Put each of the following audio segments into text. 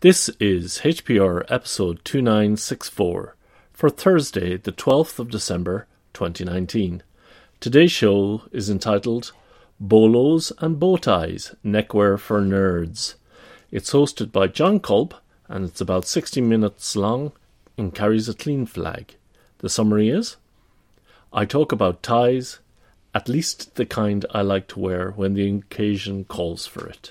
This is HPR episode 2964 for Thursday, the 12th of December 2019. Today's show is entitled Bolos and Bow Ties Neckwear for Nerds. It's hosted by John Kulp and it's about 60 minutes long and carries a clean flag. The summary is I talk about ties, at least the kind I like to wear when the occasion calls for it.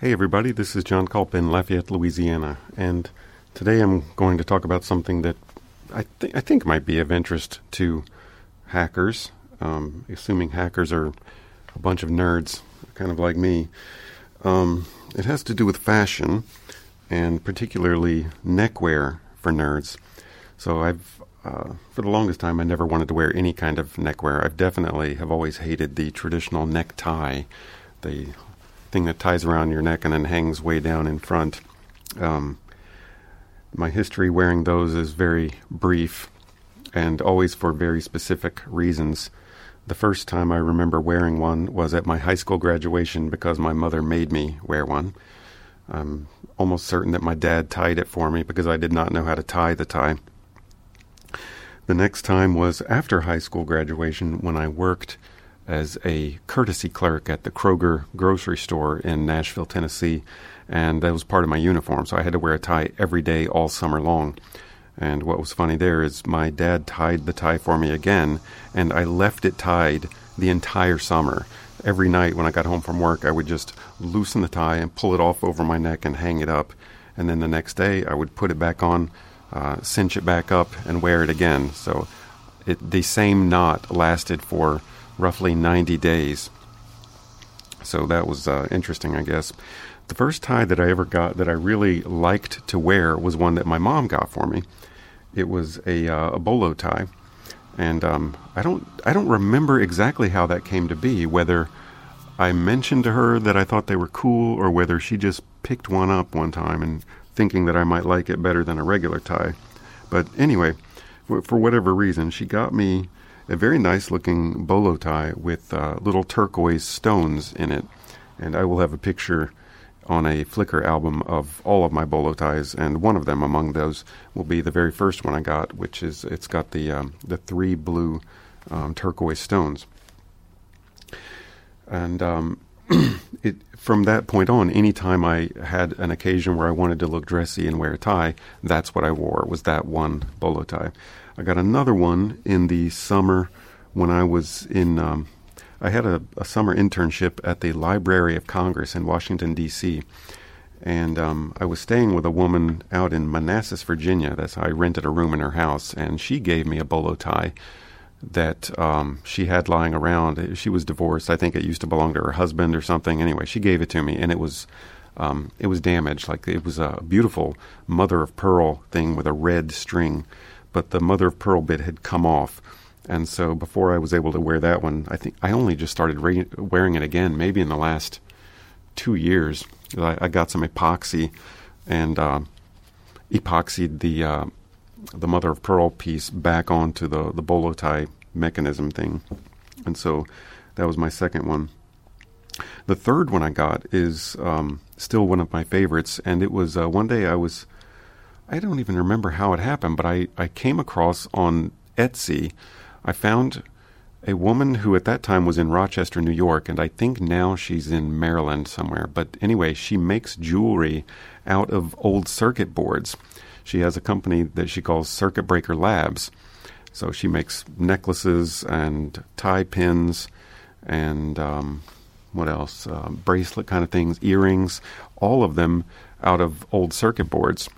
Hey everybody, this is John Kulp in Lafayette, Louisiana, and today I'm going to talk about something that I, th- I think might be of interest to hackers, um, assuming hackers are a bunch of nerds, kind of like me. Um, it has to do with fashion, and particularly neckwear for nerds. So I've, uh, for the longest time, I never wanted to wear any kind of neckwear. I've definitely have always hated the traditional necktie, the thing that ties around your neck and then hangs way down in front. Um, my history wearing those is very brief and always for very specific reasons. The first time I remember wearing one was at my high school graduation because my mother made me wear one. I'm almost certain that my dad tied it for me because I did not know how to tie the tie. The next time was after high school graduation when I worked as a courtesy clerk at the Kroger grocery store in Nashville, Tennessee, and that was part of my uniform. So I had to wear a tie every day all summer long. And what was funny there is my dad tied the tie for me again, and I left it tied the entire summer. Every night when I got home from work, I would just loosen the tie and pull it off over my neck and hang it up. And then the next day, I would put it back on, uh, cinch it back up, and wear it again. So it, the same knot lasted for roughly 90 days. So that was uh, interesting, I guess. The first tie that I ever got that I really liked to wear was one that my mom got for me. It was a, uh, a bolo tie, and um, I don't I don't remember exactly how that came to be. Whether I mentioned to her that I thought they were cool, or whether she just picked one up one time and thinking that I might like it better than a regular tie. But anyway, for whatever reason, she got me a very nice looking bolo tie with uh, little turquoise stones in it. And I will have a picture on a Flickr album of all of my bolo ties, and one of them among those will be the very first one I got, which is it's got the um, the three blue um, turquoise stones. And um, it, from that point on, anytime I had an occasion where I wanted to look dressy and wear a tie, that's what I wore was that one bolo tie. I got another one in the summer when I was in. Um, I had a, a, summer internship at the Library of Congress in Washington D.C. And um, I was staying with a woman out in Manassas, Virginia. That's how I rented a room in her house, and she gave me a bolo tie that um, she had lying around. She was divorced. I think it used to belong to her husband or something. Anyway, she gave it to me, and it was um, it was damaged. Like it was a beautiful mother of pearl thing with a red string but the mother of pearl bit had come off. And so before I was able to wear that one, I think I only just started re- wearing it again, maybe in the last two years. I, I got some epoxy and uh, epoxied the uh, the mother of pearl piece back onto the the bolo tie mechanism thing, and so that was my second one. The third one I got is um, still one of my favorites, and it was uh, one day I was I don't even remember how it happened, but I, I came across on Etsy, I found a woman who at that time was in Rochester, New York, and I think now she's in Maryland somewhere. But anyway, she makes jewelry out of old circuit boards. She has a company that she calls Circuit Breaker Labs. So she makes necklaces and tie pins and um, what else? Uh, bracelet kind of things, earrings, all of them out of old circuit boards.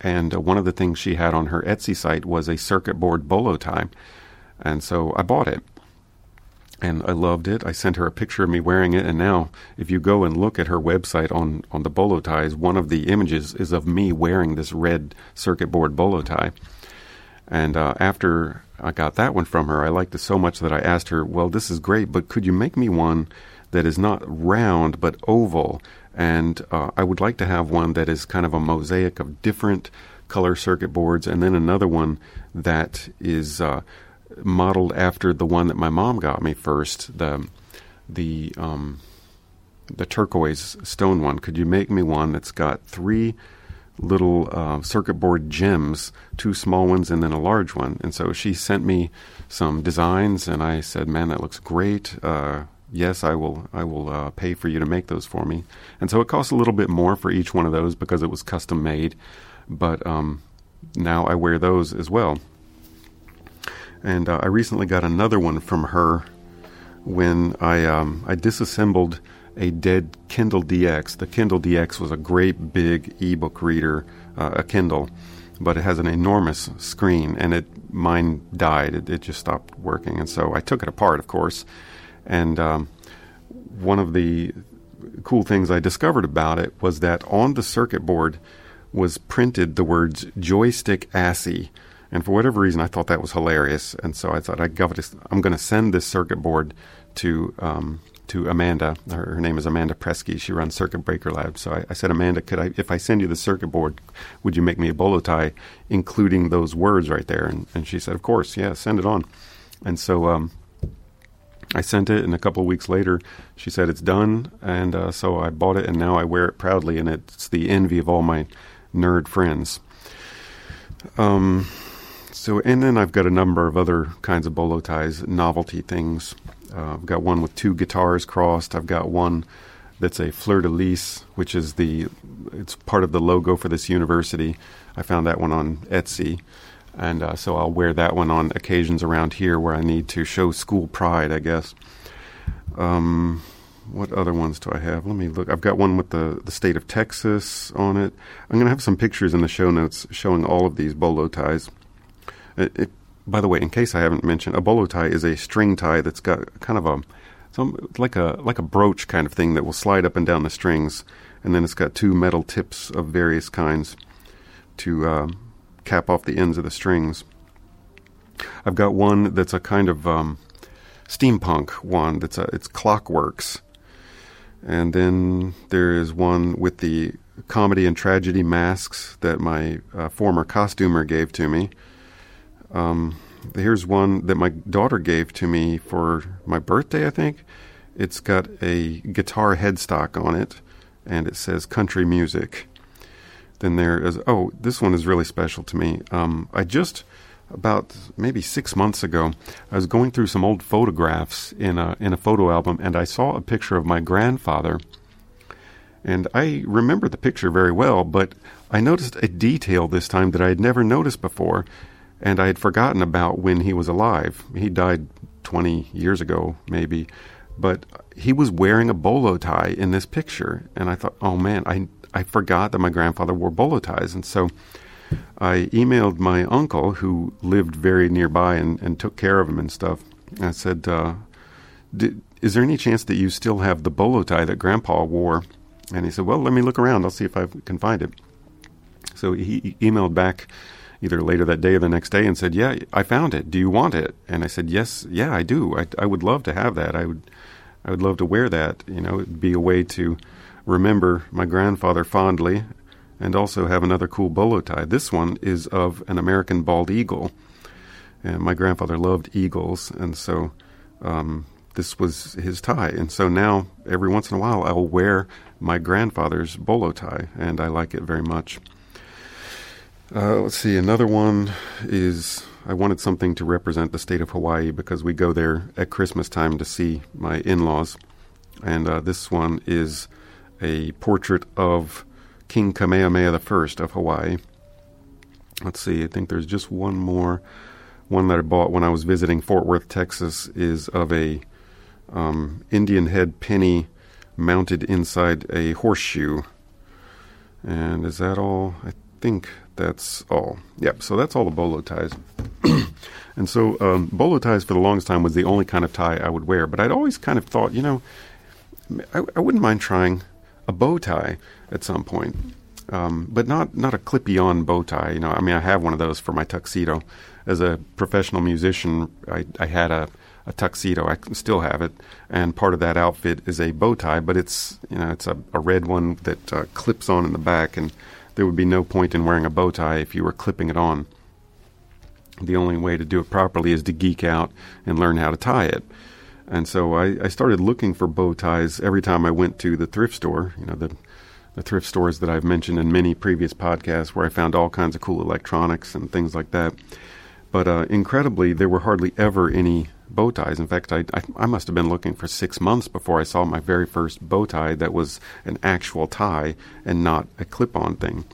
And uh, one of the things she had on her Etsy site was a circuit board bolo tie. And so I bought it. And I loved it. I sent her a picture of me wearing it. And now, if you go and look at her website on, on the bolo ties, one of the images is of me wearing this red circuit board bolo tie. And uh, after I got that one from her, I liked it so much that I asked her, Well, this is great, but could you make me one that is not round but oval? And uh, I would like to have one that is kind of a mosaic of different color circuit boards, and then another one that is uh, modeled after the one that my mom got me first, the the um, the turquoise stone one. Could you make me one that's got three little uh, circuit board gems, two small ones and then a large one? And so she sent me some designs, and I said, "Man, that looks great." Uh, yes, I will. I will uh, pay for you to make those for me. And so it costs a little bit more for each one of those because it was custom made. But um, now I wear those as well. And uh, I recently got another one from her when I um, I disassembled a dead Kindle DX. The Kindle DX was a great big ebook reader, uh, a Kindle, but it has an enormous screen, and it mine died. It, it just stopped working, and so I took it apart, of course. And um, one of the cool things I discovered about it was that on the circuit board was printed the words joystick assy and for whatever reason, I thought that was hilarious, and so I thought I I'm going to send this circuit board to um, to Amanda. Her, her, name is Amanda Preske. She runs Circuit Breaker Lab. So I, I, said, Amanda, could I, if I send you the circuit board, would you make me a bolo tie, including those words right there? And, and she said, of course, yeah, send it on. And so um, I sent it, and a couple weeks later, she said it's done, and uh, so I bought it, and now I wear it proudly, and it's the envy of all my nerd friends. Um, so, and then I've got a number of other kinds of bolo ties, novelty things. Uh, I've got one with two guitars crossed. I've got one that's a fleur de lis, which is the it's part of the logo for this university. I found that one on Etsy, and uh, so I'll wear that one on occasions around here where I need to show school pride, I guess. Um, what other ones do I have? Let me look. I've got one with the, the state of Texas on it. I'm going to have some pictures in the show notes showing all of these bolo ties. It, it, by the way, in case I haven't mentioned, a bolo tie is a string tie that's got kind of a some like a like a brooch kind of thing that will slide up and down the strings, and then it's got two metal tips of various kinds to uh, cap off the ends of the strings. I've got one that's a kind of um, steampunk one that's a it's clockworks, and then there is one with the comedy and tragedy masks that my uh, former costumer gave to me um, here's one that my daughter gave to me for my birthday, I think. It's got a guitar headstock on it, and it says country music. Then there is, oh, this one is really special to me. Um, I just, about maybe six months ago, I was going through some old photographs in a, in a photo album, and I saw a picture of my grandfather. And I remember the picture very well, but I noticed a detail this time that I had never noticed before and I had forgotten about when he was alive. He died 20 years ago, maybe, but he was wearing a bolo tie in this picture, and I thought, oh man, I I forgot that my grandfather wore bolo ties, and so I emailed my uncle who lived very nearby and, and took care of him and stuff. And I said, uh, "Is there any chance that you still have the bolo tie that Grandpa wore?" And he said, "Well, let me look around. I'll see if I can find it." So he emailed back either later that day or the next day and said, "Yeah, I found it. Do you want it?" And I said, "Yes, yeah, I do. I, I would love to have that. I would, I would love to wear that. You know, it'd be a way to remember my grandfather fondly, and also have another cool bolo tie. This one is of an American bald eagle, and my grandfather loved eagles, and so." Um, this was his tie, and so now every once in a while I will wear my grandfather's bolo tie, and I like it very much. Uh, let's see. Another one is I wanted something to represent the state of Hawaii because we go there at Christmas time to see my in laws. And uh, this one is a portrait of King Kamehameha I of Hawaii. Let's see. I think there's just one more. One that I bought when I was visiting Fort Worth, Texas, is of a um, Indian head penny mounted inside a horseshoe. And is that all? I think that's all. Yep, so that's all the bolo ties. and so um, bolo ties for the longest time was the only kind of tie I would wear. But I'd always kind of thought, you know, I, I wouldn't mind trying a bow tie at some point. Um, but not not a clippy on bow tie. You know, I mean, I have one of those for my tuxedo. As a professional musician, I, I had a, a tuxedo. I still have it, and part of that outfit is a bow tie. But it's you know it's a, a red one that uh, clips on in the back, and there would be no point in wearing a bow tie if you were clipping it on. The only way to do it properly is to geek out and learn how to tie it. And so I, I started looking for bow ties every time I went to the thrift store. You know the the thrift stores that I've mentioned in many previous podcasts, where I found all kinds of cool electronics and things like that. But uh, incredibly, there were hardly ever any bow ties. In fact, I, I, I, must have been looking for six months before I saw my very first bow tie that was an actual tie and not a clip on thing.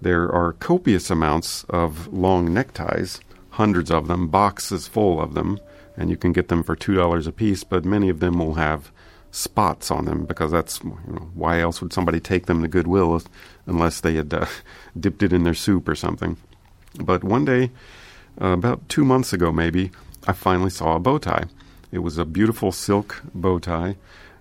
There are copious amounts of long neckties, hundreds of them, boxes full of them, and you can get them for $2 a piece, but many of them will have spots on them because that's you know, why else would somebody take them to Goodwill unless they had uh, dipped it in their soup or something. But one day, uh, about two months ago maybe, I finally saw a bow tie. It was a beautiful silk bow tie,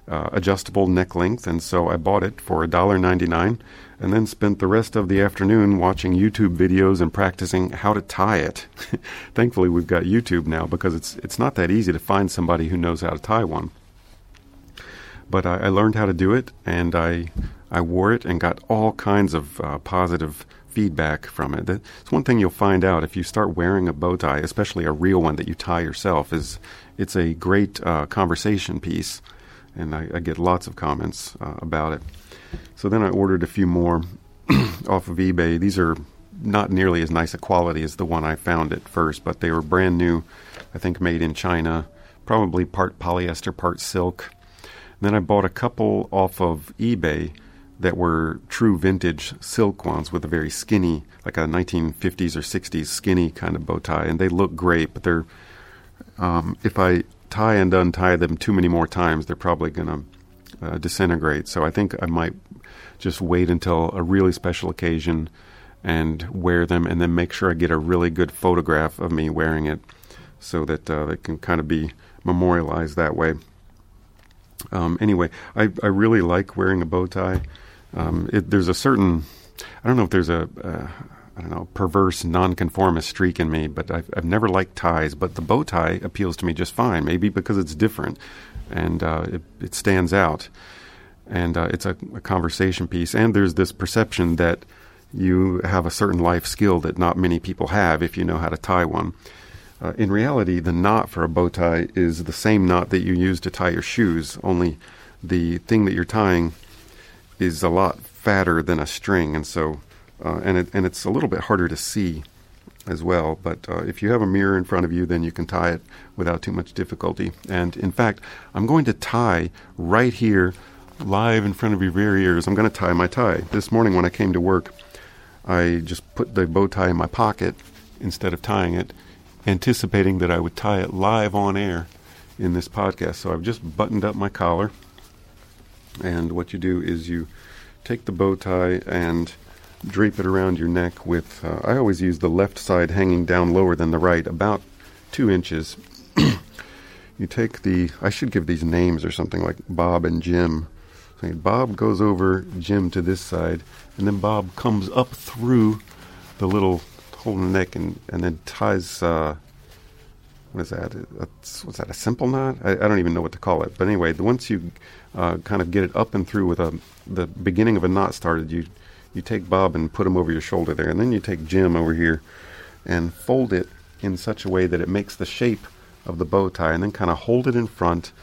uh, adjustable neck length, and so I bought it for $1.99 and then spent the rest of the afternoon watching YouTube videos and practicing how to tie it. Thankfully, we've got YouTube now because it's it's not that easy to find somebody who knows how to tie one. But I, I learned how to do it, and I I wore it and got all kinds of uh, positive feedback from it. It's one thing you'll find out if you start wearing a bow tie, especially a real one that you tie yourself. Is it's a great uh, conversation piece, and I, I, get lots of comments uh, about it. So then I ordered a few more off of eBay. These are not nearly as nice a quality as the one I found at first, but they were brand new. I think made in China, probably part polyester, part silk. Then I bought a couple off of eBay that were true vintage silk ones with a very skinny, like a 1950s or 60s skinny kind of bow tie, and they look great. But they're, um, if I tie and untie them too many more times, they're probably going to uh, disintegrate. So I think I might just wait until a really special occasion and wear them, and then make sure I get a really good photograph of me wearing it, so that uh, they can kind of be memorialized that way. Um, anyway, I, I really like wearing a bow tie. Um, it, there's a certain, I don't know if there's a, uh, I don't know, perverse nonconformist streak in me, but I've, I've never liked ties. But the bow tie appeals to me just fine, maybe because it's different and uh, it, it stands out. And uh, it's a, a conversation piece. And there's this perception that you have a certain life skill that not many people have if you know how to tie one. Uh, in reality, the knot for a bow tie is the same knot that you use to tie your shoes, only the thing that you're tying is a lot fatter than a string, and so uh, and it, and it's a little bit harder to see as well. But uh, if you have a mirror in front of you, then you can tie it without too much difficulty. And in fact, I'm going to tie right here, live in front of your very ears. I'm going to tie my tie. This morning when I came to work, I just put the bow tie in my pocket instead of tying it anticipating that I would tie it live on air in this podcast. So I've just buttoned up my collar. And what you do is you take the bow tie and drape it around your neck with, uh, I always use the left side hanging down lower than the right, about two inches. you take the, I should give these names or something like Bob and Jim. So Bob goes over Jim to this side, and then Bob comes up through the little hole in the neck and, and then ties, uh, what is that? That's, what's that, a simple knot? I, I, don't even know what to call it. But anyway, the, once you uh, kind of get it up and through with a, the beginning of a knot started, you, you take Bob and put him over your shoulder there. And then you take Jim over here and fold it in such a way that it makes the shape of the bow tie and then kind of hold it in front,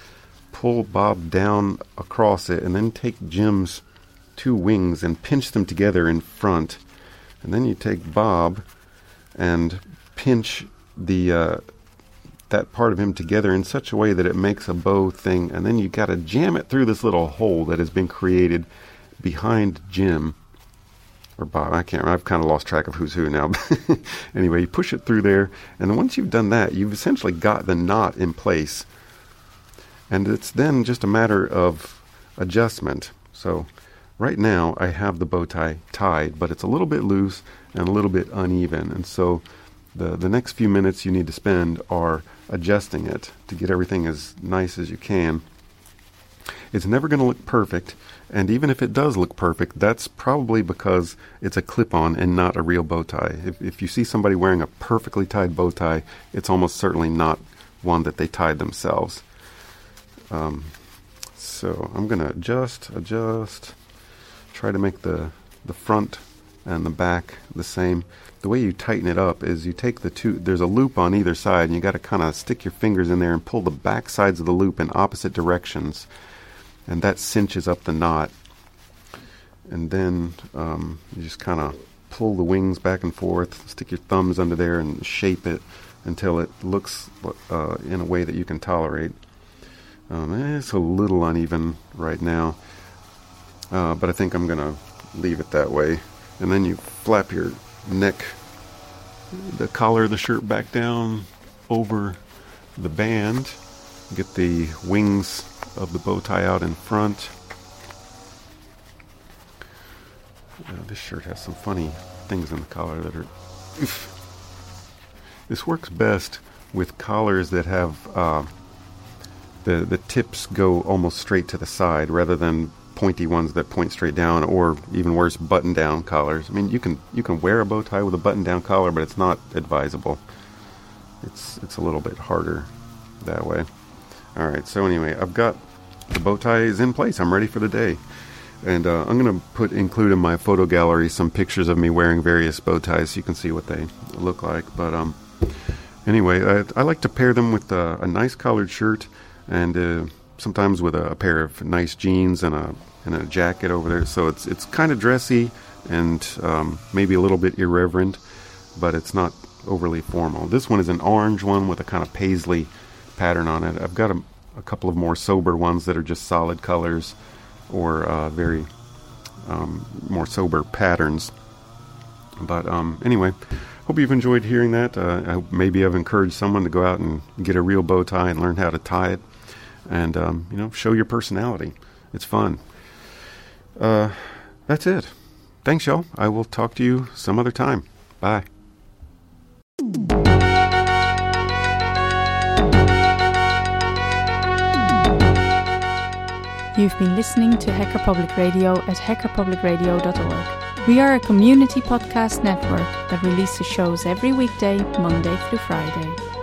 pull Bob down across it, and then take Jim's two wings and pinch them together in front. And then you take Bob and pinch the uh, that part of him together in such a way that it makes a bow thing, and then you've got to jam it through this little hole that has been created behind Jim or Bob. I can't. I've kind of lost track of who's who now. anyway, you push it through there, and once you've done that, you've essentially got the knot in place. And it's then just a matter of adjustment. So right now I have the bow tie tied, but it's a little bit loose and a little bit uneven. And so the, the next few minutes you need to spend are adjusting it to get everything as nice as you can. It's never going to look perfect, and even if it does look perfect, that's probably because it's a clip on and not a real bow tie. If, if you see somebody wearing a perfectly tied bow tie, it's almost certainly not one that they tied themselves. Um, so I'm going to adjust, adjust, try to make the, the front and the back the same. The way you tighten it up is you take the two, there's a loop on either side, and you got to kind of stick your fingers in there and pull the back sides of the loop in opposite directions and that cinches up the knot. And then um, you just kind of pull the wings back and forth, stick your thumbs under there, and shape it until it looks uh, in a way that you can tolerate. Um, eh, it's a little uneven right now, uh, but I think I'm going to leave it that way. And then you flap your neck, the collar of the shirt back down over the band, get the wings of the bow tie out in front. Uh, this shirt has some funny things in the collar that are. Oof. This works best with collars that have uh, the the tips go almost straight to the side rather than pointy ones that point straight down, or even worse, button down collars. I mean, you can you can wear a bow tie with a button down collar, but it's not advisable. It's it's a little bit harder that way. All right. So anyway, I've got the bow tie is in place. I'm ready for the day. And uh, I'm going to put include in my photo gallery some pictures of me wearing various bow ties so you can see what they look like. But um, anyway, I, I, like to pair them with a, a nice collared shirt and uh, sometimes with a, a, pair of nice jeans and a and a jacket over there. So it's it's kind of dressy and um, maybe a little bit irreverent, but it's not overly formal. This one is an orange one with a kind of paisley pattern on it. I've got a, a couple of more sober ones that are just solid colors or uh, very um, more sober patterns. But um, anyway, hope you've enjoyed hearing that. Uh, maybe I've encouraged someone to go out and get a real bow tie and learn how to tie it, and um, you know, show your personality. It's fun. Uh, that's it. Thanks, y'all. I will talk to you some other time. Bye. You've been listening to Hacker Public Radio at hackerpublicradio.org. We are a community podcast network that releases shows every weekday, Monday through Friday.